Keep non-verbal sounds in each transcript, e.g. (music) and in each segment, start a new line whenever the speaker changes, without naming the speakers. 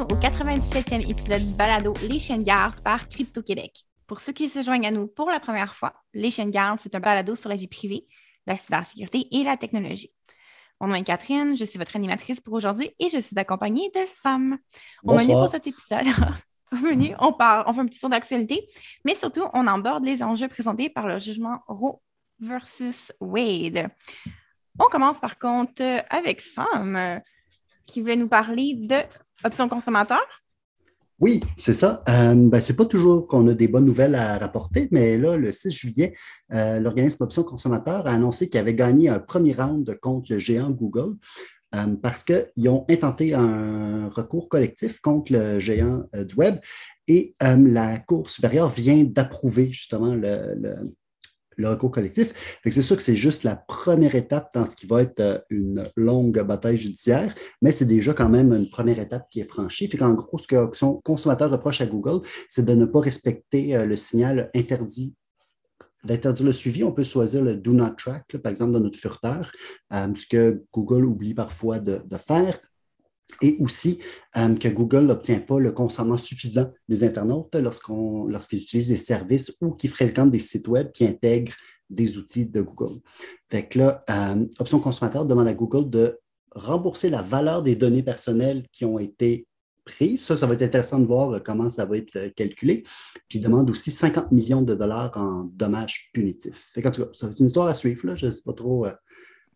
bienvenue au 97e épisode du balado Les chaînes gardes par Crypto-Québec. Pour ceux qui se joignent à nous pour la première fois, Les chaînes gardes, c'est un balado sur la vie privée, la cybersécurité et la technologie. Mon nom est Catherine, je suis votre animatrice pour aujourd'hui et je suis accompagnée de Sam. Au menu pour cet épisode, (laughs) au menu, on, parle, on fait un petit tour d'actualité, mais surtout, on aborde les enjeux présentés par le jugement Roe versus Wade. On commence par contre avec Sam, qui voulait nous parler de Option consommateur?
Oui, c'est ça. Euh, ben, ce n'est pas toujours qu'on a des bonnes nouvelles à rapporter, mais là, le 6 juillet, euh, l'organisme Option consommateur a annoncé qu'il avait gagné un premier round contre le géant Google euh, parce qu'ils ont intenté un recours collectif contre le géant du web et la Cour supérieure vient d'approuver justement le recours collectif. C'est sûr que c'est juste la première étape dans ce qui va être euh, une longue bataille judiciaire, mais c'est déjà quand même une première étape qui est franchie. Fait gros, ce que son consommateur reproche à Google, c'est de ne pas respecter euh, le signal interdit d'interdire le suivi, on peut choisir le Do Not Track, par exemple, dans notre furteur, euh, ce que Google oublie parfois de faire et aussi euh, que Google n'obtient pas le consentement suffisant des internautes lorsqu'ils utilisent des services ou qui fréquentent des sites web qui intègrent des outils de Google. Fait que là, euh, Option consommateur demande à Google de rembourser la valeur des données personnelles qui ont été prises. Ça, ça va être intéressant de voir comment ça va être euh, calculé. Puis il demande aussi 50 millions de dollars en dommages punitifs. Fait tout cas, ça va être une histoire à suivre. Là. Je ne sais pas trop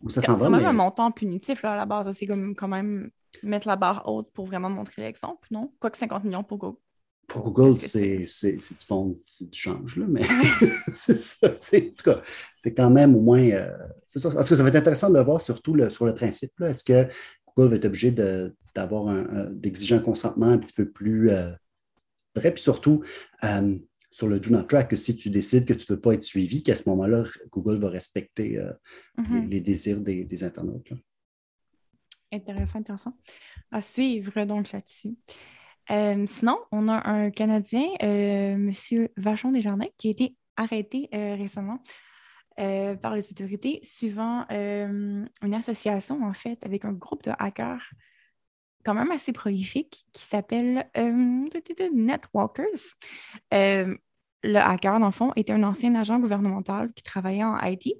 où ça s'en va.
C'est quand même un montant punitif à la base. C'est quand même mettre la barre haute pour vraiment montrer l'exemple, non? Quoique 50 millions pour Google.
Pour Google, c'est du fond, c'est du change, là, mais (laughs) c'est ça. C'est quand même au moins. Euh, ça. En tout cas, ça va être intéressant de le voir surtout sur le principe. Est-ce que Google va être obligé d'avoir d'exiger un, consentement un petit peu plus euh, vrai? Puis surtout, euh, sur le Do Not Track, que si tu décides que tu ne peux pas être suivi, qu'à ce moment-là, Google va respecter mm-hmm. les, désirs des, des internautes. Là.
Intéressant, intéressant. À suivre donc là-dessus. Euh, sinon, on a un Canadien, euh, M. Vachon Desjardins, qui a été arrêté euh, récemment par les autorités suivant une association, en fait, avec un groupe de hackers quand même assez prolifique qui s'appelle Netwalkers le hacker, dans le fond, était un ancien agent gouvernemental qui travaillait en IT.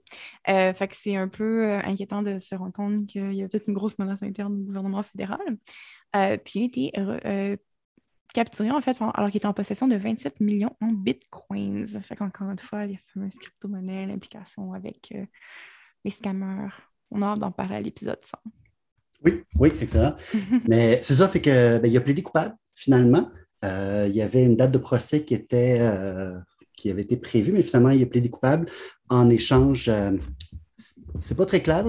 Euh, fait que c'est un peu euh, inquiétant de se rendre compte qu'il y a peut-être une grosse menace interne du gouvernement fédéral. Euh, puis il a été capturé, en fait, alors qu'il était en possession de 27 millions en bitcoins. Fait qu'encore une fois, les fameuses crypto-monnaies, l'implication avec les scammers. On a hâte d'en parler à l'épisode 100.
Oui, oui, excellent. (laughs) Mais c'est ça, fait que ben, il a plaidé coupable, finalement. Euh, il y avait une date de procès qui, était, euh, qui avait été prévue, mais finalement, il a plaidé coupable en échange. Euh, c'est pas très clair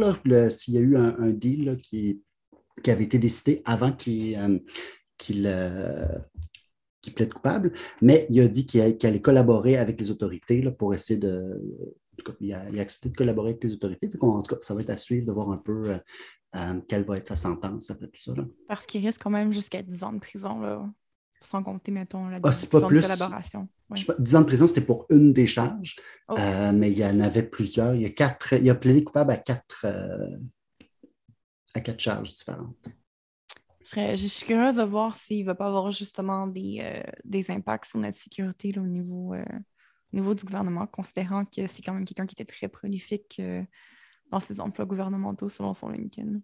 s'il y a eu un, deal qui, qui, avait été décidé avant qu'il plaide coupable, mais il a dit qu'il allait collaborer avec les autorités pour essayer de. Il a, accepté de collaborer avec les autorités. en tout cas, ça va être à suivre de voir un peu quelle va être sa sentence après tout ça.
Parce qu'il risque quand même jusqu'à 10 ans de prison. Là sans compter, mettons, la
ah, de collaboration. 10 ans de prison, c'était pour une des charges, oh. euh, mais il y en avait plusieurs. Il y a quatre, il a plaidé coupable à quatre, euh, à quatre charges différentes.
Je, suis curieuse de voir s'il ne va pas avoir justement des, euh, des impacts sur notre sécurité au, niveau, niveau du gouvernement, considérant que c'est quand même quelqu'un qui était très prolifique dans ses emplois gouvernementaux selon son LinkedIn.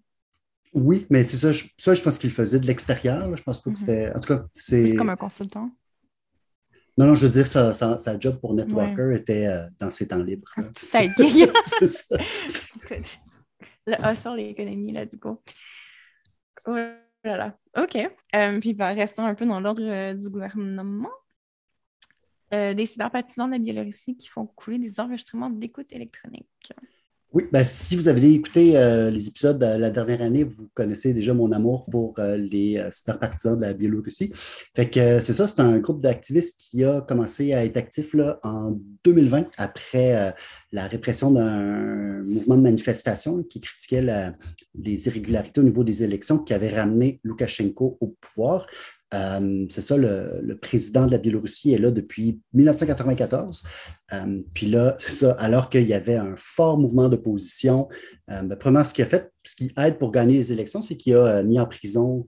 Oui, mais c'est ça, je, ça, je pense qu'il faisait de l'extérieur. Je pense pas que mhm. c'était. En tout cas, c'est.
comme un consultant?
Non, non, je veux dire, sa, sa, job pour Networker était euh, dans ses temps libres. (laughs) (laughs)
C'est ça. Le A sur l'économie, là, du coup. Oh là là. OK. Euh, puis, bah, restons un peu dans l'ordre euh, du gouvernement. des cyberpartisans de la Biélorussie qui font couler des enregistrements d'écoute électronique.
Oui, ben, si vous avez écouté euh, les épisodes de la dernière année, vous connaissez déjà mon amour pour euh, les euh, super partisans de la Biélorussie. Fait que c'est ça, c'est un groupe d'activistes qui a commencé à être actif là, en 2020 après la répression d'un mouvement de manifestation qui critiquait les irrégularités au niveau des élections qui avait ramené Loukachenko au pouvoir. Euh, c'est ça, le, président de la Biélorussie est là depuis 1994. Euh, puis là, (laughs) c'est ça, alors qu'il y avait un fort mouvement d'opposition, euh, ben, premièrement, ce qu'il a fait, ce qui aide pour gagner les élections, c'est qu'il a mis en prison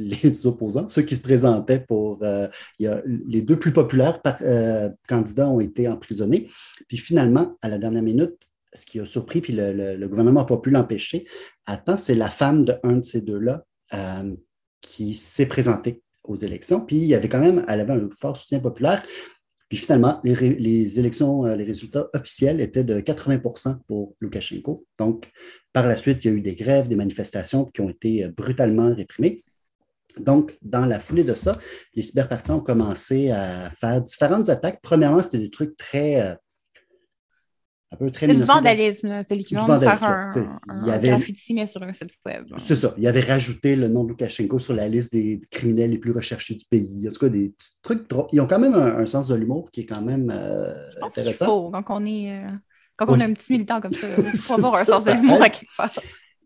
les (laughs) opposants, ceux qui se présentaient pour. Euh, les deux plus populaires euh, candidats ont été emprisonnés. Puis finalement, à la dernière minute, ce qui a surpris, puis le, gouvernement n'a pas pu l'empêcher, attends, c'est la femme d'un de, ces deux-là euh, qui s'est présentée aux élections. Puis il y avait quand même, elle avait un fort soutien populaire. Puis finalement, les, élections, les résultats officiels étaient de 80% pour Loukachenko. Donc, par la suite, il y a eu des grèves, des manifestations qui ont été brutalement réprimées. Donc, dans la foulée de ça, les cyberpartisans ont commencé à faire différentes attaques. Premièrement, c'était des trucs très.
Un peu très. C'est du vandalisme, c'est l'équivalent de faire un, un, il avait, graffiti, mais sur un site web.
C'est ça. Il avait rajouté le nom de Lukashenko sur la liste des criminels les plus recherchés du pays. En tout cas, des trucs drôles. Ils ont quand même un, sens de l'humour qui est quand même euh, Je pense intéressant.
Faut, quand on est. Euh, quand on un petit militant comme ça, (laughs) il faut avoir un sens de l'humour à quelque part.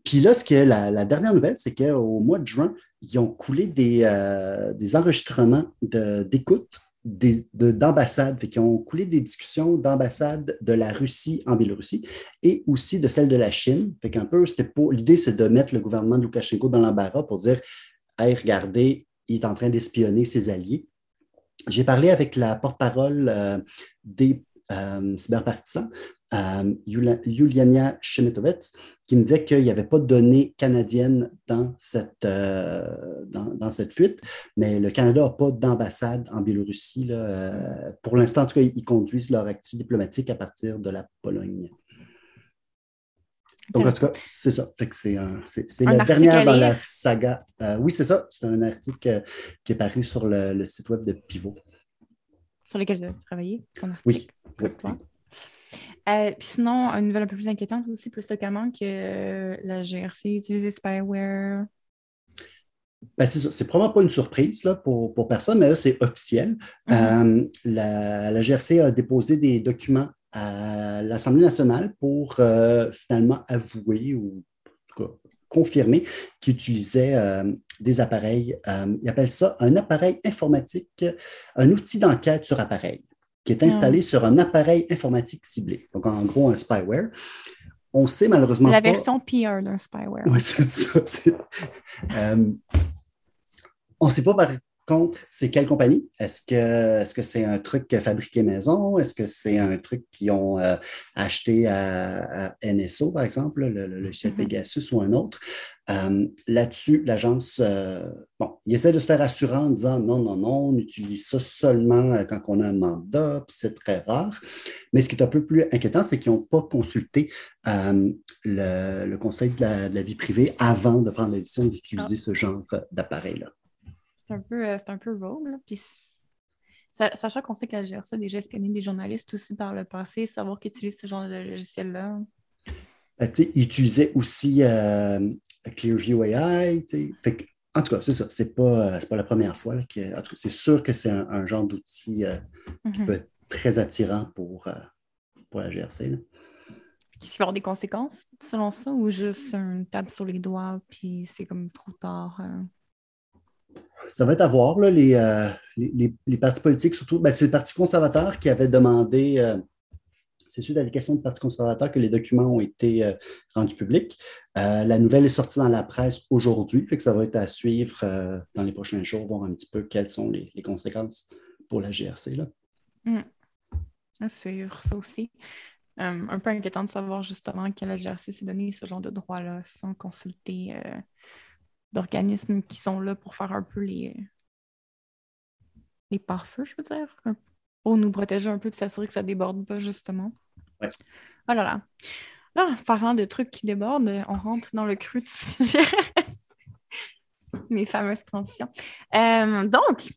Puis là, ce que la, dernière nouvelle, c'est qu'au mois de juin, ils ont coulé des, euh, des enregistrements d'écoute d'ambassades, qui ont coulé des discussions d'ambassades de la Russie en Biélorussie et aussi de celle de la Chine. L'idée, c'est de mettre le gouvernement de Loukachenko dans l'embarras pour dire Hey, regardez, il est en train d'espionner ses alliés. J'ai parlé avec la porte-parole euh, des euh, cyberpartisans, euh, Yuliania Shemetovets, qui me disait qu'il n'y avait pas de données canadiennes dans cette, euh, dans, cette fuite, mais le Canada n'a pas d'ambassade en Biélorussie. Euh, pour l'instant, en tout cas, ils conduisent leur activité diplomatique à partir de la Pologne. Donc, en tout cas, c'est ça. c'est, la dernière dans la saga. oui, c'est ça. C'est un article qui est paru sur le, site web de Pivot.
Sur lequel tu as travaillé,
Oui. oui.
Euh, puis sinon, une nouvelle un peu plus inquiétante aussi, plus localement, que euh, la GRC utilise spyware.
Ben, c'est probablement pas une surprise là, pour, personne, mais là, c'est officiel. Mm-hmm. Euh, la, GRC a déposé des documents à l'Assemblée nationale pour finalement avouer ou cas, confirmer qu'ils utilisaient des appareils. ils appellent ça un appareil informatique, un outil d'enquête sur appareil qui est installé sur un appareil informatique ciblé. Donc, en gros, un spyware. On sait malheureusement
La version PR d'un spyware.
Oui, c'est ça. Euh, on ne sait pas par contre c'est quelle compagnie? Est-ce que c'est -ce un truc fabriqué maison? Est-ce que c'est un truc qu'ils ont euh, acheté à, NSO, par exemple, le, logiciel mm-hmm. Pegasus ou un autre? Euh, là-dessus, l'agence, euh, bon, il essaie de se faire rassurer en disant non, non, non, on utilise ça seulement quand on a un mandat, puis c'est très rare. Mais ce qui est un peu plus inquiétant, c'est qu'ils n'ont pas consulté le, Conseil de la, vie privée avant de prendre la décision d'utiliser ce genre d'appareil-là.
C'est un peu, un peu rogue, puis sachant qu'on sait que la GRC a déjà espionné des journalistes aussi par le passé, savoir qu'ils utilisent ce genre de logiciel-là.
Ben, il utilisait aussi Clearview AI. en tout cas, c'est ça. C'est pas, pas la première fois. que, en tout cas, c'est sûr que c'est un, genre d'outil euh, qui mm-hmm. peut être très attirant pour, euh, pour la GRC. Là.
Qu'il va avoir des conséquences selon ça ou juste un tape sur les doigts puis c'est comme trop tard? Euh?
Ça va être à voir. Là, les, les, les, partis politiques, surtout, ben, c'est le Parti conservateur qui avait demandé c'est suite à des questions du Parti conservateur que les documents ont été euh, rendus publics. Euh, la nouvelle est sortie dans la presse aujourd'hui, fait ça va être à suivre euh, dans les prochains jours, voir un petit peu quelles sont les, conséquences pour la GRC. Là.
Mm. À suivre, ça aussi. un peu inquiétant de savoir justement que la GRC s'est donné ce genre de droit-là sans consulter d'organismes qui sont là pour faire un peu les, les pare-feux, je veux dire, pour nous protéger un peu et s'assurer que ça déborde pas, justement.
Oh
là là. Ah, parlant de trucs qui débordent, on rentre dans le cru de (laughs) sujet. Mes fameuses transitions. Euh, donc,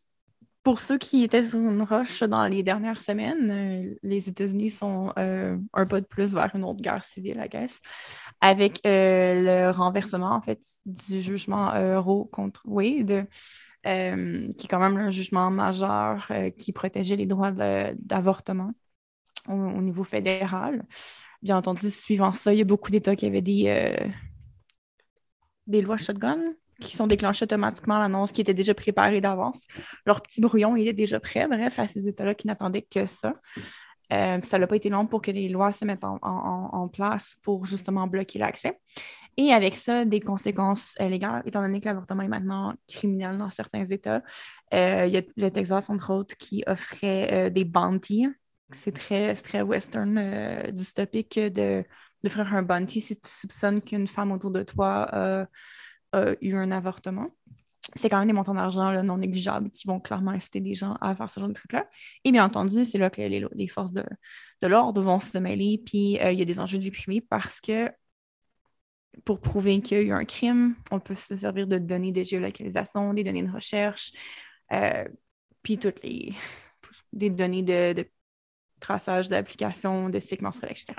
pour ceux qui étaient sur une roche dans les dernières semaines, euh, les États-Unis sont euh, un pas de plus vers une autre guerre civile, I guess, avec le renversement, en fait, du jugement Roe contre Wade, qui est quand même un jugement majeur qui protégeait les droits d'avortement au, niveau fédéral. Bien entendu, suivant ça, il y a beaucoup d'États qui avaient des, euh, des lois shotgun qui sont déclenchées automatiquement l'annonce, qui étaient déjà préparées d'avance. Leur petit brouillon était déjà prêt, bref, à ces États-là qui n'attendaient que ça. Euh, ça n'a pas été long pour que les lois se mettent en, place pour justement bloquer l'accès. Et avec ça, des conséquences légales, étant donné que l'avortement est maintenant criminel dans certains États. il y a le Texas, entre autres, qui offrait des bounties. C'est très, très western dystopique de, faire un bounty si tu soupçonnes qu'une femme autour de toi a eu un avortement c'est quand même des montants d'argent non négligeables qui vont clairement inciter des gens à faire ce genre de trucs-là. Et bien entendu, c'est là que les, forces de, l'ordre vont se mêler, puis euh, il y a des enjeux de vie privée parce que pour prouver qu'il y a eu un crime, on peut se servir de données de géolocalisation, des données de recherche, euh, puis toutes les (laughs) données de, traçage d'application, de menstruel, etc.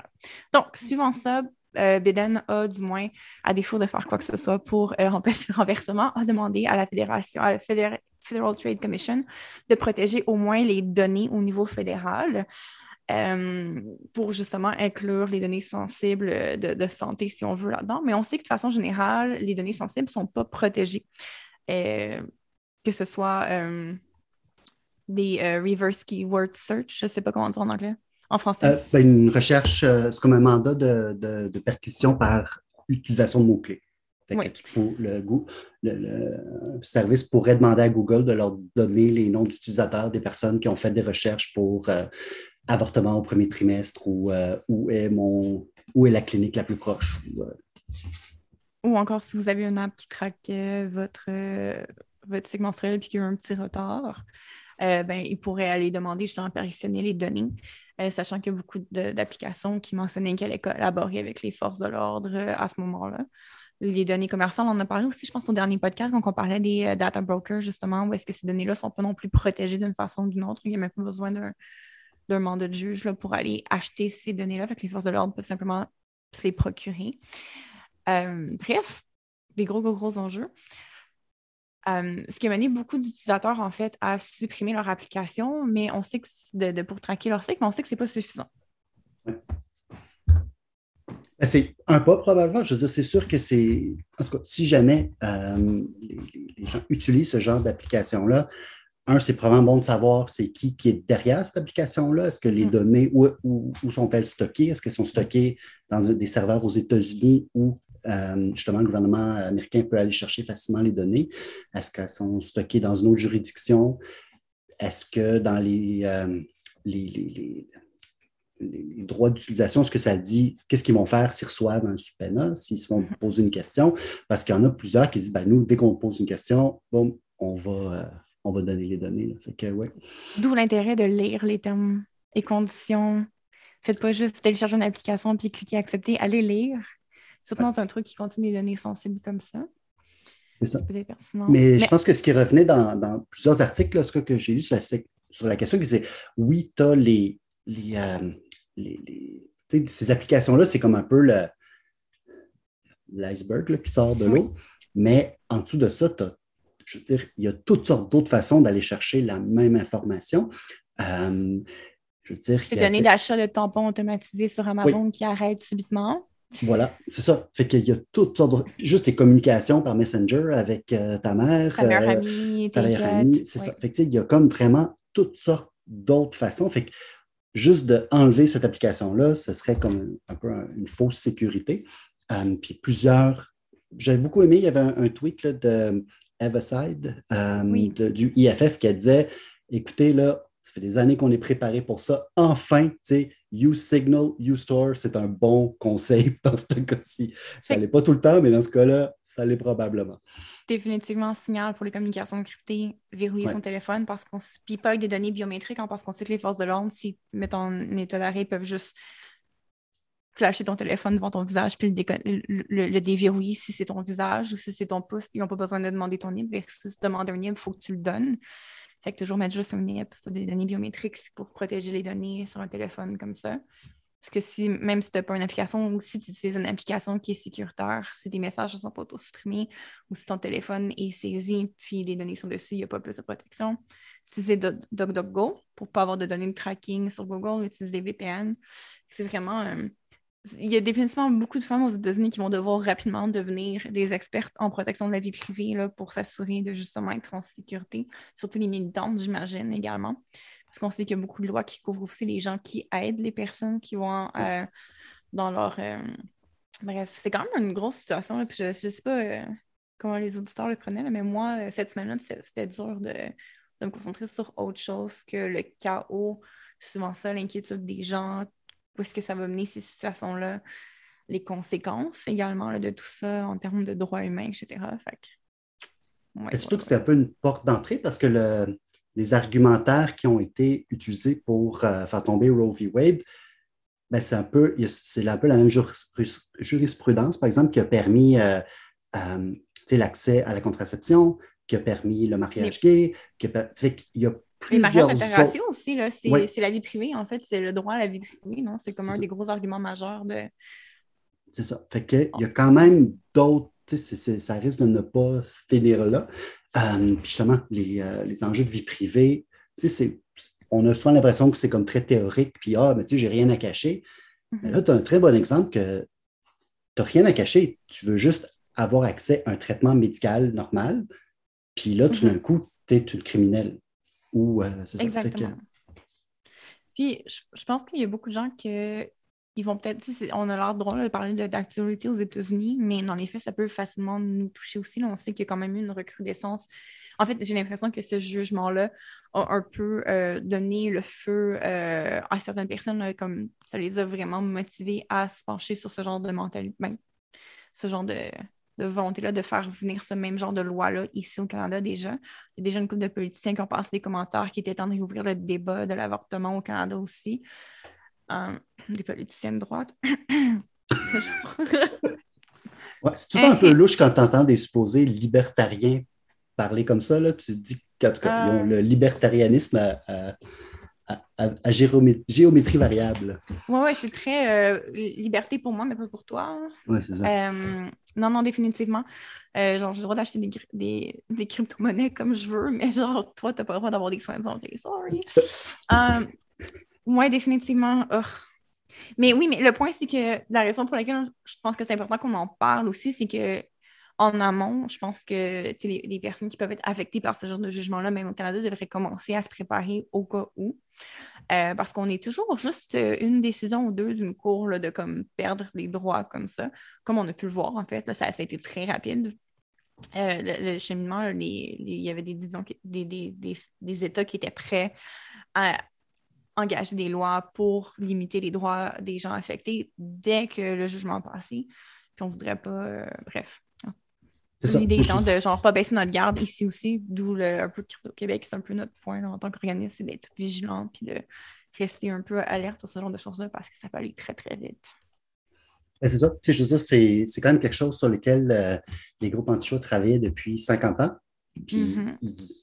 Donc, suivant ça, euh, Biden a, du moins, à défaut de faire quoi que ce soit pour euh, (laughs) empêcher le renversement, a demandé à la Fédération, à la Federal Trade Commission de protéger au moins les données au niveau fédéral. Euh, pour justement inclure les données sensibles de, santé, si on veut, là-dedans. Mais on sait que de façon générale, les données sensibles ne sont pas protégées. que ce soit des reverse keyword search, je ne sais pas comment dire en anglais en français? Euh,
ben, une recherche, euh, c'est comme un mandat de, perquisition par utilisation de mots-clés. le, service pourrait demander à Google de leur donner les noms d'utilisateurs des personnes qui ont fait des recherches pour euh, avortement au premier trimestre ou où, est mon, où est la clinique la plus proche.
Ou, encore si vous avez une app qui traque votre, votre cycle menstruel et qu'il y a un petit retard, ben, il pourrait aller demander justement à partitionner les données. Euh, sachant qu'il y a beaucoup d'applications qui mentionnaient qu'elle collaborer avec les forces de l'ordre euh, à ce moment-là. Les données commerciales, on en a parlé aussi, je pense, au dernier podcast, quand on parlait des euh, data brokers, justement, où est-ce que ces données-là ne sont pas non plus protégées d'une façon ou d'une autre. Il n'y a même pas besoin d'un mandat de juge là, pour aller acheter ces données-là. que les forces de l'ordre peuvent simplement se les procurer. bref, des gros, gros, gros enjeux. Euh, ce qui a mené beaucoup d'utilisateurs, en fait, à supprimer leur application, mais on sait que de, pour traquer leur cycle, mais on sait que ce n'est pas suffisant. Ben,
c'est un pas probablement. Je veux dire, c'est sûr que c'est. En tout cas, si jamais euh, les, gens utilisent ce genre d'application-là, un, c'est probablement bon de savoir c'est qui qui est derrière cette application-là. Est-ce que les mm. données, où, où sont-elles stockées? Est-ce qu'elles sont stockées dans des serveurs aux États-Unis ou euh, justement, le gouvernement américain peut aller chercher facilement les données. Est-ce qu'elles sont stockées dans une autre juridiction? Est-ce que dans les, euh, les, droits d'utilisation, est-ce que ça dit qu'est-ce qu'ils vont faire s'ils reçoivent un subpoena, s'ils se vont poser une question? Parce qu'il y en a plusieurs qui disent ben, nous, dès qu'on pose une question, bon, on va, euh, on va donner les données.
D'où l'intérêt de lire les termes et conditions. Faites pas juste télécharger une application puis cliquer accepter, allez lire. Surtout dans un truc qui continue de donner sensible comme ça.
C'est ça. Mais, je pense que ce qui revenait dans, plusieurs articles, ce que j'ai lu sur la, question, c'est oui, tu as les, euh, ces applications-là, c'est comme un peu l'iceberg qui sort de l'eau. Mais en dessous de ça, je veux dire, il y a toutes sortes d'autres façons d'aller chercher la même information. Euh,
je veux dire. Les données d'achat de tampons automatisés sur Amazon qui arrêtent subitement.
Voilà, c'est ça. Fait qu'il y a toutes sortes de... Juste tes communications par Messenger avec euh, ta mère.
Ta meilleure euh, amie, ta amie.
C'est ça. Fait il y a comme vraiment toutes sortes d'autres façons. Fait que juste d'enlever cette application-là, ce serait comme un, peu une fausse sécurité. Euh, puis plusieurs... J'avais beaucoup aimé, il y avait un, tweet de Everside du IFF qui disait, écoutez, là, ça fait des années qu'on est préparé pour ça. Enfin, tu sais, Use Signal, Use Store, c'est un bon conseil (laughs) dans ce cas-ci. Ça n'est pas tout le temps, mais dans ce cas-là, ça l'est probablement.
Définitivement signal pour les communications cryptées, verrouiller son téléphone parce qu'on pas avec des données biométriques, hein, parce qu'on sait que les forces de l'ordre, si mettent en état d'arrêt, peuvent juste flasher ton téléphone devant ton visage puis le, déverrouiller si c'est ton visage ou si c'est ton pouce. Ils n'ont pas besoin de demander ton NIP versus demander un NIP, il faut que tu le donnes. Fait que toujours mettre juste un NIP, des données biométriques pour protéger les données sur un téléphone comme ça. Parce que si, même si tu n'as pas une application ou si tu utilises une application qui est sécuritaire, si tes messages ne sont pas auto-supprimés ou si ton téléphone est saisi puis les données sont dessus, il n'y a pas plus de protection. Utiliser DuckDuckGo pour ne pas avoir de données de tracking sur Google, utiliser des VPN. C'est vraiment euh, il y a définitivement beaucoup de femmes aux États-Unis qui vont devoir rapidement devenir des expertes en protection de la vie privée là, pour s'assurer de justement être en sécurité, surtout les militantes, j'imagine également. Parce qu'on sait qu'il y a beaucoup de lois qui couvrent aussi les gens qui aident les personnes qui vont euh, dans leur. Euh, bref, c'est quand même une grosse situation. puis je ne sais pas euh, comment les auditeurs le prenaient, mais moi, cette semaine-là, c'était dur de, de, me concentrer sur autre chose que le chaos, souvent ça, l'inquiétude des gens, où est-ce que ça va mener ces situations-là, les conséquences également de tout ça en termes de droits humains, etc. Fait
que, Surtout que c'est un peu une porte d'entrée parce que le, les argumentaires qui ont été utilisés pour euh, faire tomber Roe v. Wade, ben, c'est un peu, c'est un peu la même jurisprudence, par exemple, qui a permis euh, euh, l'accès à la contraception, qui a permis le mariage gay, qui a, fait qu'il y a plusieurs... Les mariages
interraciaux aussi, c'est la vie privée, en fait, c'est le droit à la vie privée, non? C'est comme un des gros arguments majeurs de...
C'est ça. Fait qu'il y a quand même d'autres, ça risque de ne pas finir là. Euh, justement, les, les, enjeux de vie privée, c'est on a souvent l'impression que c'est comme très théorique, puis ah, mais tu sais, j'ai rien à cacher. Mais mhm. là, tu as un très bon exemple que tu n'as rien à cacher. Tu veux juste avoir accès à un traitement médical normal, puis là, tout d'un mhm. coup, tu es une criminelle. Ou, euh,
c'est Exactement. Puis, je, pense qu'il y a beaucoup de gens qui ils vont peut-être, on a l'air drôle de parler d'actualité aux États-Unis, mais dans les faits, ça peut facilement nous toucher aussi. on sait qu'il y a quand même eu une recrudescence en fait, j'ai l'impression que ce jugement-là a un peu euh, donné le feu euh, à certaines personnes, comme ça les a vraiment motivés à se pencher sur ce genre de mentalité, ben, ce genre de, volonté-là de faire venir ce même genre de loi-là ici au Canada déjà. Il y a déjà une couple de politiciens qui ont passé des commentaires qui étaient temps d'ouvrir le débat de l'avortement au Canada aussi. Euh, des politiciens de droite. (coughs) (laughs)
c'est tout un peu louche quand tu entends des supposés libertariens parler comme ça, là, tu dis qu'en tout cas, ils ont ah. le libertarianisme à, à, géométrie, variable.
Oui, oui, c'est très euh, liberté pour moi, mais pas pour toi.
Oui, c'est ça.
Euh, non, non, définitivement. Euh, genre, j'ai le droit d'acheter des, des, des crypto-monnaies comme je veux, mais genre, toi, tu n'as pas le droit d'avoir des soins de santé. Sorry. oui, définitivement. Mais oui, mais le point, c'est que la raison pour laquelle je pense que c'est important qu'on en parle aussi, c'est que en amont, je pense que les, personnes qui peuvent être affectées par ce genre de jugement-là, même au Canada, devraient commencer à se préparer au cas où. Euh, parce qu'on est toujours juste euh, une décision ou deux d'une cour de comme perdre des droits comme ça, comme on a pu le voir en fait. Là, ça, a été très rapide. Euh, le, cheminement, il y avait des, des, États qui étaient prêts à engager des lois pour limiter les droits des gens affectés dès que le jugement passé. Puis on ne voudrait pas, bref, L'idée étant (laughs) de genre pas baisser notre garde ici aussi, d'où un peu au Québec, c'est un peu notre point en tant qu'organisme, c'est d'être vigilant puis de rester un peu alerte sur ce genre de choses-là parce que ça peut aller très, très vite.
Ben, c'est ça. je veux dire, c'est, quand même quelque chose sur lequel euh, les groupes anti travaillaient depuis 50 ans. Puis mm-hmm.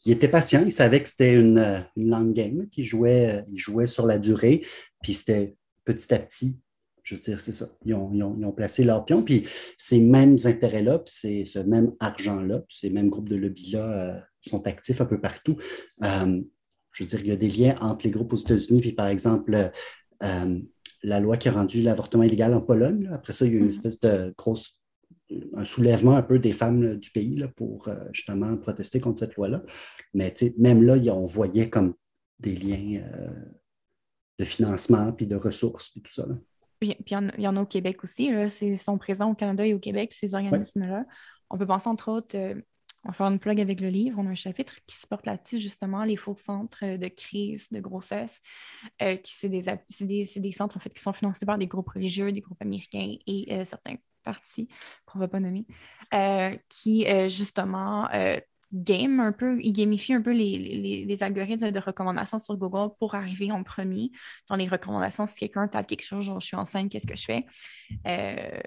ils, étaient patients, ils savaient que c'était une, euh, une long game, qu'ils jouaient, ils jouaient sur la durée, puis c'était petit à petit je veux dire, c'est ça. Ils ont, placé leur pion. Puis ces mêmes intérêts-là, puis ce même argent-là, puis ces mêmes groupes de lobby-là euh, sont actifs un peu partout. Euh, je veux dire, il y a des liens entre les groupes aux États-Unis, puis par exemple, euh, la loi qui a rendu l'avortement illégal en Pologne. Après ça, il y a eu une mm-hmm. espèce de grosse un soulèvement un peu des femmes du pays pour justement protester contre cette loi-là. Mais même là, on voyait comme des liens de financement, puis de ressources, puis tout ça.
Puis il y, en a au Québec aussi. Ils sont présents au Canada et au Québec, ces organismes-là. On peut penser entre autres, euh, on va faire une plug avec le livre. On a un chapitre qui se porte là-dessus, justement, les faux centres de crise, de grossesse, euh, qui c'est des, des, centres en fait, qui sont financés par des groupes religieux, des groupes américains et euh, certains partis qu'on ne va pas nommer, qui justement game un peu, il gamifie un peu les, algorithmes de recommandation sur Google pour arriver en premier dans les recommandations. Si quelqu'un tape quelque chose, genre je suis enceinte, qu'est-ce que je fais? Euh,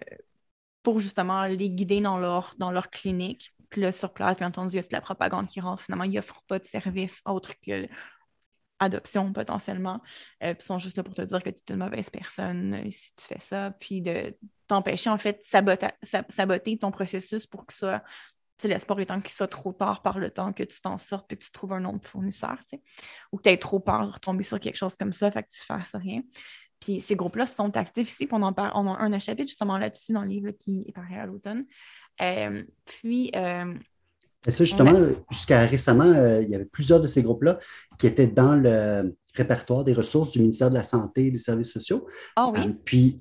pour justement les guider dans leur, dans leur clinique. Puis là, sur place, bien entendu, il y a toute la propagande qui rentre. Finalement, ils n'offrent pas de service autre que adoption potentiellement. Euh, puis ils sont juste là pour te dire que tu es une mauvaise personne euh, si tu fais ça, puis de t'empêcher en fait saboter, saboter ton processus pour que ça l'espoir étant qu'il soit trop tard par le temps que tu t'en sortes et que tu trouves un autre fournisseur, ou que tu aies trop peur de retomber sur quelque chose comme ça, fait que tu fasses rien. Puis ces groupes-là sont actifs ici, on, en parle, on a un chapitre justement là-dessus dans le livre qui est paru à l'automne. Euh, puis. Euh,
ça, justement, jusqu'à récemment, euh, il y avait plusieurs de ces groupes-là qui étaient dans le répertoire des ressources du ministère de la Santé et des Services sociaux.
Ah oui?
puis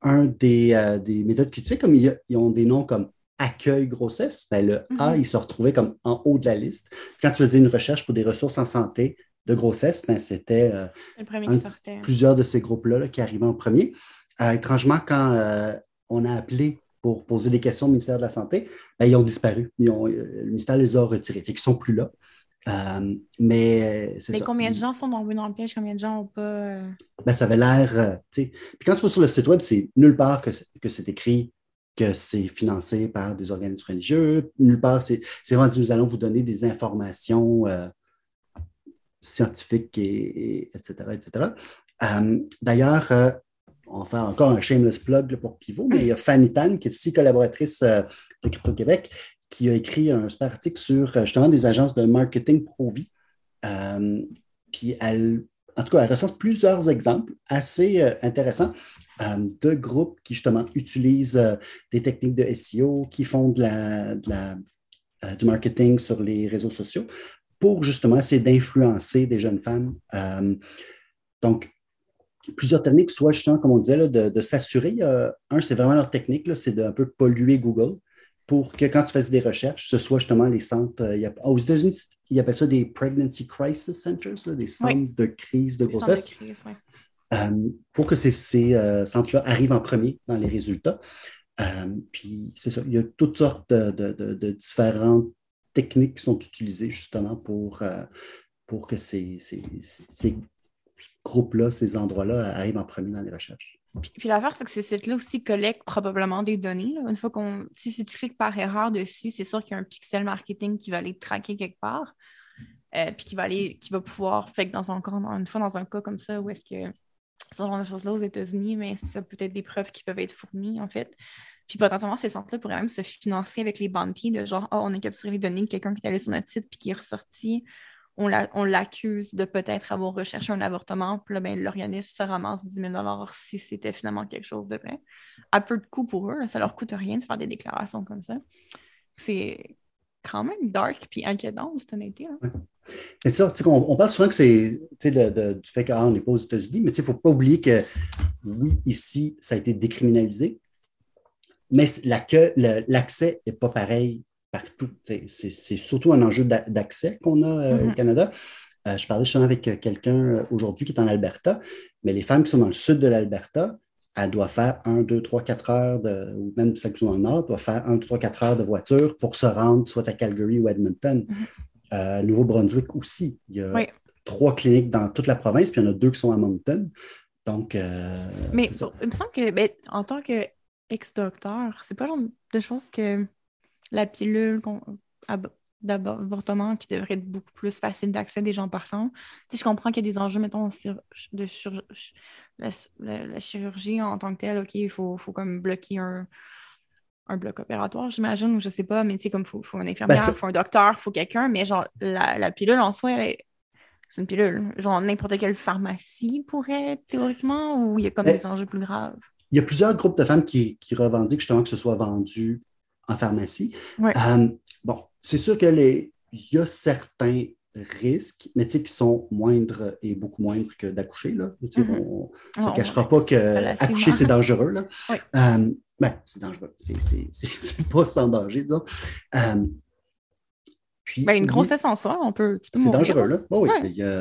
un des, des méthodes qu'ils utilisent, comme ils, ont des noms comme accueil grossesse, ben le A, mhm. il se retrouvait comme en haut de la liste. Quand tu faisais une recherche pour des ressources en santé de grossesse, ben c'était plusieurs de ces groupes-là qui arrivaient en premier. étrangement, quand on a appelé pour poser des questions au ministère de la Santé, ben, ils ont disparu. Euh, le ministère les a retirés. Fait qu'ils ne sont plus là. Euh, mais c'est
combien de gens sont tombés dans le piège? Combien de gens n'ont pas. Euh?
Ben, ça avait l'air. Puis quand tu vas sur le site Web, c'est nulle part que, c'est écrit c'est financé par des organismes religieux. Nulle part, c'est vraiment dit nous allons vous donner des informations scientifiques, et, etc. etc. D'ailleurs, on va faire encore un shameless plug pour Pivot, mais il y a Fanny Tan, qui est aussi collaboratrice euh, de Crypto-Québec, qui a écrit un super article sur euh, justement des agences de marketing pro-vie. Euh, puis elle, en tout cas, elle recense plusieurs exemples assez intéressants de groupes qui justement utilisent des techniques de SEO, qui font de la, du marketing sur les réseaux sociaux pour justement essayer d'influencer des jeunes femmes. donc, plusieurs techniques, soit justement, comme on disait, de, s'assurer. un, c'est vraiment leur technique, c'est d'un peu polluer Google pour que quand tu fasses des recherches, ce soit justement les centres. Euh, aux États-Unis, ils appellent ça des Pregnancy Crisis Centers, des centres de crise de grossesse. Euh, pour que ces, euh, centres-là arrivent en premier dans les résultats. puis, c'est ça, il y a toutes sortes de, différentes techniques qui sont utilisées justement pour, pour que ces, ces, groupes-là, ces endroits-là arrivent en premier dans les recherches.
Puis, l'affaire, c'est que ces sites-là aussi collectent probablement des données. Une fois qu'on. Si, tu cliques par erreur dessus, c'est sûr qu'il y a un pixel marketing qui va aller traquer quelque part. Euh, puis qui va aller, qui va pouvoir. Fait que dans un une fois dans un cas comme ça, où est-ce que ce genre de choses-là aux États-Unis, mais ça peut être des preuves qui peuvent être fournies, en fait. Puis potentiellement, ces centres-là pourraient même se financer avec les bounties de genre, oh, on a capturé les données de quelqu'un qui est allé sur notre site puis qui est ressorti on l'accuse de peut-être avoir recherché un avortement, puis là, ben, l'organisme se ramasse 10 000 si c'était finalement quelque chose de vrai. À peu de coût pour eux, ça leur coûte rien de faire des déclarations comme ça. C'est quand même dark puis inquiétant, cette honnêteté.
Mais ça, on, on, parle souvent que c'est du fait qu'on n'est pas aux États-Unis, mais il ne faut pas oublier que oui, ici, ça a été décriminalisé, mais l'accès n'est pas pareil partout. C'est surtout un enjeu d'accès qu'on a euh, au mm-hmm. Canada. Euh, je parlais justement avec euh, quelqu'un aujourd'hui qui est en Alberta, mais les femmes qui sont dans le sud de l'Alberta, elles doivent faire 1, 2, 3, 4 heures, de, ou même celles qui sont dans le nord, doivent faire 1, 2, 3, 4 heures de voiture pour se rendre soit à Calgary ou Edmonton. Mm-hmm. Nouveau-Brunswick aussi. Il y a trois cliniques dans toute la province, puis il y en a deux qui sont à Moncton. Donc,
mais il me semble que ben, en tant qu'ex-docteur, c'est pas genre de choses que la pilule d'avortement qui devrait être beaucoup plus facile d'accès des gens partant. Tu je comprends qu'il y a des enjeux, mettons, de la, chirurgie en tant que telle. OK, il faut, faut comme bloquer un, bloc opératoire, j'imagine, ou je sais pas, mais tu sais, comme il faut, faut un infirmière, il ben, faut un docteur, il faut quelqu'un, mais genre, la, pilule en soi, c'est une pilule. Genre, n'importe quelle pharmacie pourrait, théoriquement, ou il y a comme ben, des enjeux plus graves?
Il y a plusieurs groupes de femmes qui, qui revendiquent justement que ce soit vendu en pharmacie. Euh, c'est sûr qu'il y a certains risques, mais qui sont moindres et beaucoup moindres que d'accoucher. Mm-hmm. On ne cachera pas qu'accoucher, c'est dangereux. Là. Euh, ben, c'est dangereux. (laughs) C'est pas sans danger, disons. Euh,
puis, ben, une grossesse en soi, on peut.
C'est dangereux, là. oui,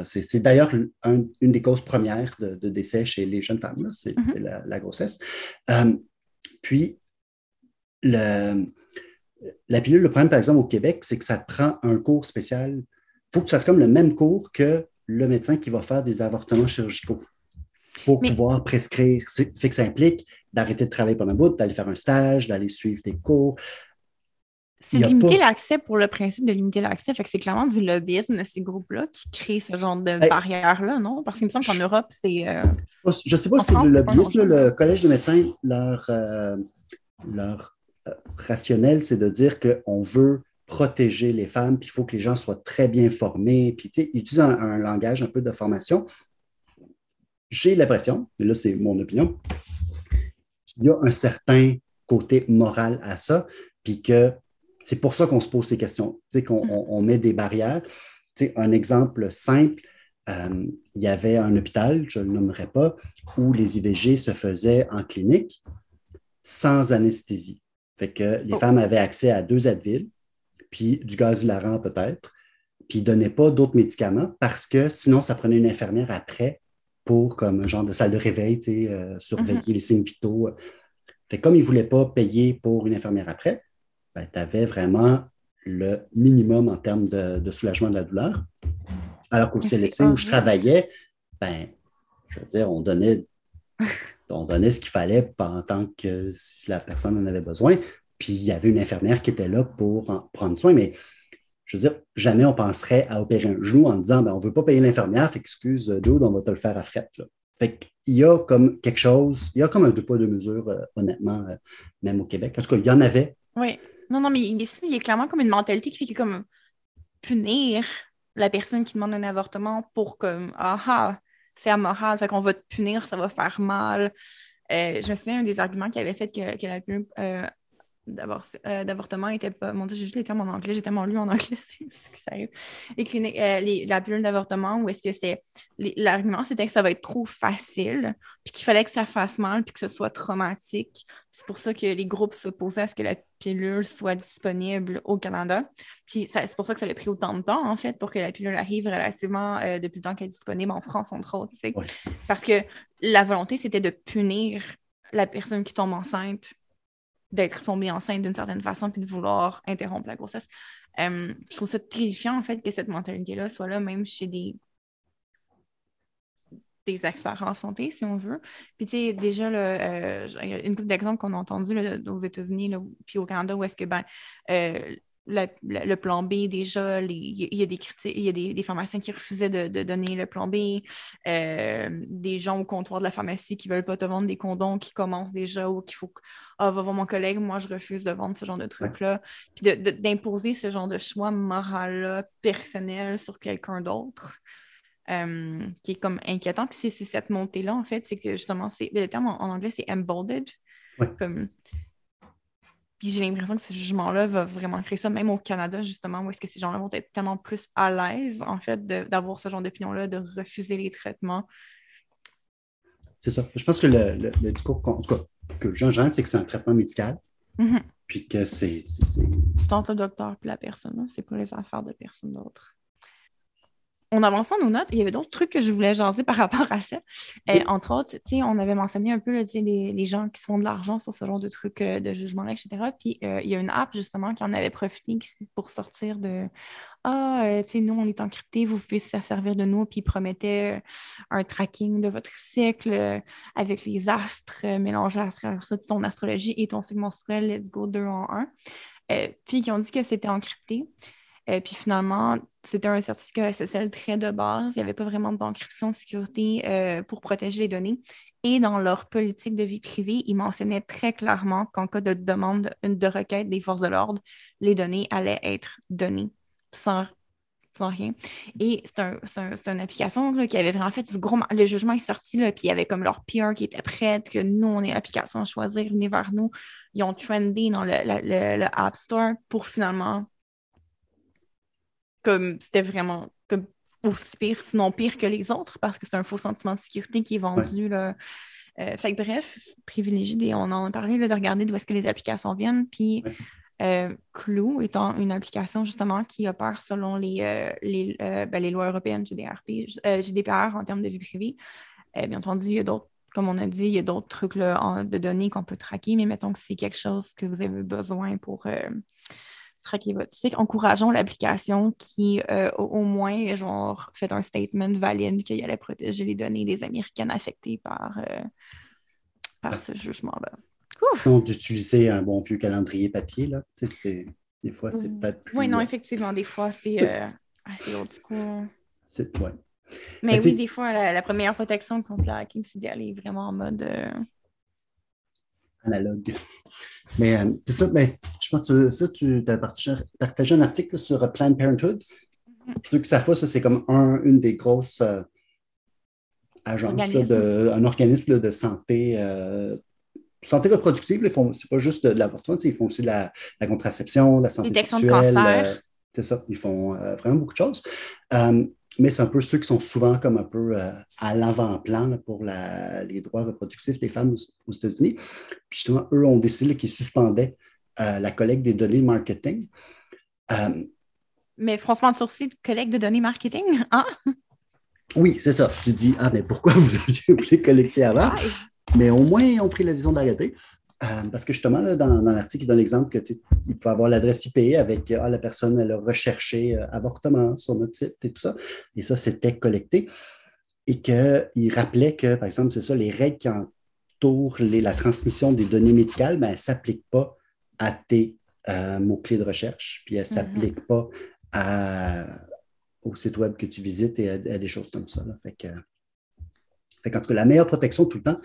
c'est d'ailleurs une des causes premières de, décès chez les jeunes femmes, c'est mm-hmm. la, la, grossesse. puis, le, la pilule, le problème, par exemple, au Québec, c'est que ça te prend un cours spécial. Il faut que tu fasses comme le même cours que le médecin qui va faire des avortements chirurgicaux pour pouvoir prescrire. Fait que ça implique d'arrêter de travailler pendant un bout, d'aller faire un stage, d'aller suivre tes cours.
C'est limiter l'accès pour le principe de limiter l'accès. Fait que c'est clairement du lobbyisme de ces groupes-là qui créent ce genre de barrière-là, non? Parce qu'il me semble qu'en Europe, c'est. Euh,
je ne sais pas si c'est le lobbyisme. le Collège de médecins, leur, euh, leur rationnel, c'est de dire qu'on veut protéger les femmes, puis il faut que les gens soient très bien formés, puis ils utilisent un, langage un peu de formation. J'ai l'impression, mais là c'est mon opinion, qu'il y a un certain côté moral à ça, puis que c'est pour ça qu'on se pose ces questions, qu'on met des barrières. Un exemple simple, euh, il y avait un hôpital, je ne le nommerai pas, où les IVG se faisaient en clinique sans anesthésie. Fait que les oh. femmes avaient accès à deux Advil, puis du gaz hilarant peut-être, puis ils ne donnaient pas d'autres médicaments parce que sinon, ça prenait une infirmière après pour comme un genre de salle de réveil, euh, surveiller mm-hmm. les signes vitaux. Fait comme ils ne voulaient pas payer pour une infirmière après, ben, tu avais vraiment le minimum en termes de, soulagement de la douleur. Alors qu'au CLC où je travaillais, ben, je veux dire, on donnait, (laughs) on donnait ce qu'il fallait en tant que si la personne en avait besoin. Puis il y avait une infirmière qui était là pour prendre soin. Mais je veux dire, jamais on penserait à opérer un genou en disant ben, on ne veut pas payer l'infirmière, fait excuse d'où, on va te le faire à fret. Fait qu'il y a comme quelque chose, il y a comme un deux poids, deux mesures, euh, honnêtement, euh, même au Québec. En tout cas, il y en avait.
Oui. Non, non, mais, il y a clairement comme une mentalité qui fait que comme punir la personne qui demande un avortement pour comme ah, ah c'est amoral, fait qu'on va te punir, ça va faire mal. Euh, je me souviens un des arguments qui avait fait que, que la pub euh, d'avortement était pas. Mon Dieu, j'ai juste les termes en anglais, j'ai tellement lu en anglais, (laughs) c'est. Les cliniques, euh, les, la pilule d'avortement, où est-ce que c'était. L'argument, c'était que ça va être trop facile, puis qu'il fallait que ça fasse mal, puis que ce soit traumatique. C'est pour ça que les groupes s'opposaient à ce que la pilule soit disponible au Canada. Puis c'est pour ça que ça a pris autant de temps, en fait, pour que la pilule arrive relativement euh, depuis le temps qu'elle est disponible en France, entre autres. Parce que la volonté, c'était de punir la personne qui tombe enceinte d'être tombée enceinte d'une certaine façon puis de vouloir interrompre la grossesse. Euh, je trouve ça terrifiant, en fait, que cette mentalité-là soit là, même chez des des experts en santé, si on veut. Puis, tu sais, déjà, euh, y a une couple d'exemples qu'on a entendus aux États-Unis, puis au Canada, où est-ce que, ben, euh, le plan B, déjà, il y a des il y a des, pharmaciens qui refusaient de, donner le plan B, euh, des gens au comptoir de la pharmacie qui ne veulent pas te vendre des condoms qui commencent déjà ou qu'il faut Ah, va voir mon collègue, moi je refuse de vendre ce genre de trucs-là. Puis d'imposer ce genre de choix moral-là, personnel sur quelqu'un d'autre. Euh, qui est comme inquiétant. Puis c'est cette montée-là, en fait, c'est que justement, le terme en, anglais, c'est embodied. Comme puis j'ai l'impression que ce jugement-là va vraiment créer ça, même au Canada, justement, où est-ce que ces gens-là vont être tellement plus à l'aise, en fait, d'avoir ce genre d'opinion-là, de refuser les traitements.
C'est ça. Je pense que le, discours, en tout cas, que c'est que c'est un traitement médical. Mm-hmm. Puis que c'est.
C'est entre le docteur et la personne, c'est pas les affaires de personne d'autre on avançant nos notes, il y avait d'autres trucs que je voulais jaser par rapport à ça. Euh, entre autres, on avait mentionné un peu les, les, gens qui se font de l'argent sur ce genre de trucs euh, de jugement-là, etc. Puis euh, il y a une app justement qui en avait profité pour sortir de Ah, tu sais, nous, on est encrypté, vous pouvez se servir de nous, puis ils promettaient un tracking de votre cycle avec les astres mélangés à ça, ton astrologie et ton cycle menstruel, let's go deux en un. puis ils ont dit que c'était encrypté. Euh, puis finalement, c'était un certificat SSL très de base. Il n'y avait pas vraiment d'encryption de sécurité euh, pour protéger les données. Et dans leur politique de vie privée, ils mentionnaient très clairement qu'en cas de demande de requête des forces de l'ordre, les données allaient être données sans, sans rien. Et c'est un, une application qui avait vraiment fait du gros. Le jugement est sorti, là, puis il y avait comme leur PR qui était prête, que nous, on est l'application à choisir, venez vers nous. Ils ont trendé dans le, le App Store pour finalement comme c'était vraiment comme aussi pire, sinon pire que les autres, parce que c'est un faux sentiment de sécurité qui est vendu. Là. Euh, fait que bref, privilégié, on en a parlé de regarder d'où est-ce que les applications viennent. Puis euh, Clou étant une application justement qui opère selon les, euh, les, ben, les, lois européennes GDRP, GDPR en termes de vie privée. bien entendu, il y a d'autres comme on a dit, il y a d'autres trucs là, de données qu'on peut traquer, mais mettons que c'est quelque chose que vous avez besoin pour traquer votre cycle. Encourageons l'application qui, euh, au, moins, genre, fait un statement valide qu'il allait protéger les données des Américaines affectées par, euh, par ce jugement-là.
d'utiliser un bon vieux calendrier papier, là. Des fois, c'est peut-être plus.
Oui, non, effectivement, des fois, c'est (laughs) euh, assez old school.
C'est, ouais.
Mais, oui, des fois, la, première protection contre le hacking, c'est d'aller vraiment en mode
analogue. Mais euh, c'est ça, mais je pense que ça, tu as partagé, un article sur Planned Parenthood. Mm-hmm. Pour ceux qui savent pas, ça, c'est comme un, une des grosses euh, agences, de, un organisme de santé, euh, santé reproductive. Ce n'est pas juste de, l'avortement, ils font aussi de la, contraception, de la santé sexuelle.
De cancer.
c'est ça, ils font vraiment beaucoup de choses. Mais c'est un peu ceux qui sont souvent comme un peu euh, à l'avant-plan pour les droits reproductifs des femmes aux, États-Unis. Puis justement, eux ont décidé qu'ils suspendaient euh, la collecte des données marketing.
Euh, mais franchement, de sourcil, collecte de données marketing, hein?
Oui, c'est ça. Tu dis, ah, mais pourquoi vous (laughs) aviez oublié collecter avant? Mais au moins, ils ont pris la décision d'arrêter. Euh, parce que justement, dans, l'article, il donne l'exemple qu'il peut avoir l'adresse IP avec ah, la personne, elle a recherché euh, avortement sur notre site et tout ça. Et ça, c'était collecté. Et qu'il rappelait que, par exemple, c'est ça, les règles qui entourent la transmission des données médicales, ben, elles ne s'appliquent pas à tes euh, mots-clés de recherche, puis elles ne mm-hmm. s'appliquent pas au site web que tu visites et à, des choses comme ça. Fait que, fait tout cas, la meilleure protection tout le temps,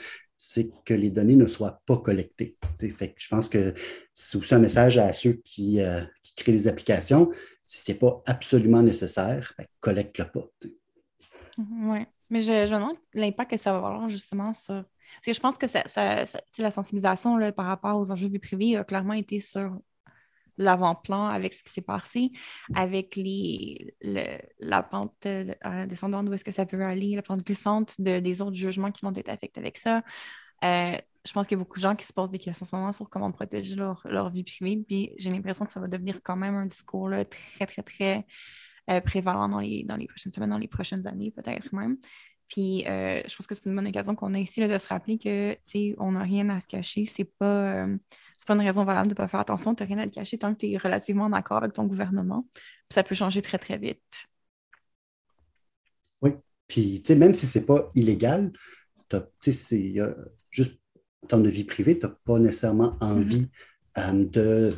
c'est que les données ne soient pas collectées. Je pense que c'est aussi un message à ceux qui, euh, créent les applications. Si ce n'est pas absolument nécessaire, ben, collecte-le pas.
Mm-hmm, oui, mais je, je me demande l'impact que ça va avoir justement sur. Parce que je pense que ça, la sensibilisation là, par rapport aux enjeux du privé a clairement été sur l'avant-plan avec ce qui s'est passé, avec les, la pente euh, descendante, où est-ce que ça peut aller, la pente glissante de, des autres jugements qui vont être affectés avec ça. Euh, je pense qu'il y a beaucoup de gens qui se posent des questions en ce moment sur comment protéger leur, leur vie privée. Puis j'ai l'impression que ça va devenir quand même un discours très, très, très euh, prévalent dans les, dans les prochaines semaines, dans les prochaines années, peut-être même. Puis je pense que c'est une bonne occasion qu'on a ici là, de se rappeler que on n'a rien à se cacher. C'est pas c'est pas une raison valable de ne pas faire attention, tu n'as rien à te cacher tant que tu es relativement en accord avec ton gouvernement. ça peut changer très, très vite.
Oui. Puis, tu sais, même si ce n'est pas illégal, c'est juste en termes de vie privée, tu n'as pas nécessairement envie mm-hmm. euh, de.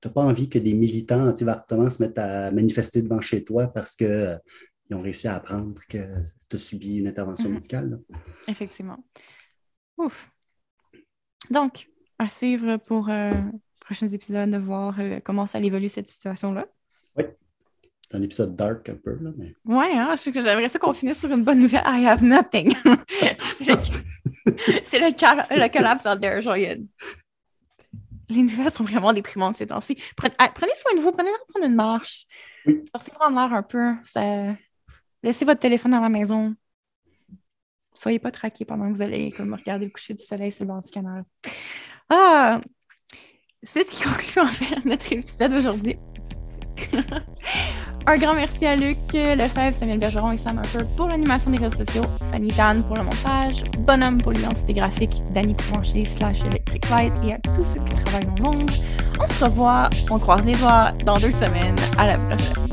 Tu n'as pas envie que des militants anti-avortement se mettent à manifester devant chez toi parce qu'ils euh, ont réussi à apprendre que tu as subi une intervention mm-hmm. médicale.
Effectivement. Ouf. Donc, à suivre pour euh, prochains épisodes de voir euh, comment ça évolue cette situation-là.
Oui. C'est un épisode dark un peu, là, mais...
Ouais, hein, je sais que j'aimerais ça qu'on finisse sur une bonne nouvelle. I have nothing. (laughs) c'est le, (laughs) le, collapse out there, genre, Les nouvelles sont vraiment déprimantes ces temps-ci. Prenez, soin de vous, prenez le prendre une marche. Oui. Sortez prendre l'air un peu. Ça... Laissez votre téléphone à la maison. Soyez pas traqués pendant que vous allez comme, regarder le coucher du soleil sur le bord du canal. Ah! C'est ce qui conclut en fait notre épisode d'aujourd'hui. (laughs) Un grand merci à Luc Lefebvre, Samuel Bergeron et Sam Harper pour l'animation des réseaux sociaux, Fanny Dan pour le montage, Bonhomme pour l'identité graphique, Danny Provencher slash Electric Light et à tous ceux qui travaillent dans l'ombre. On se revoit, on croise les doigts dans deux semaines. À la prochaine.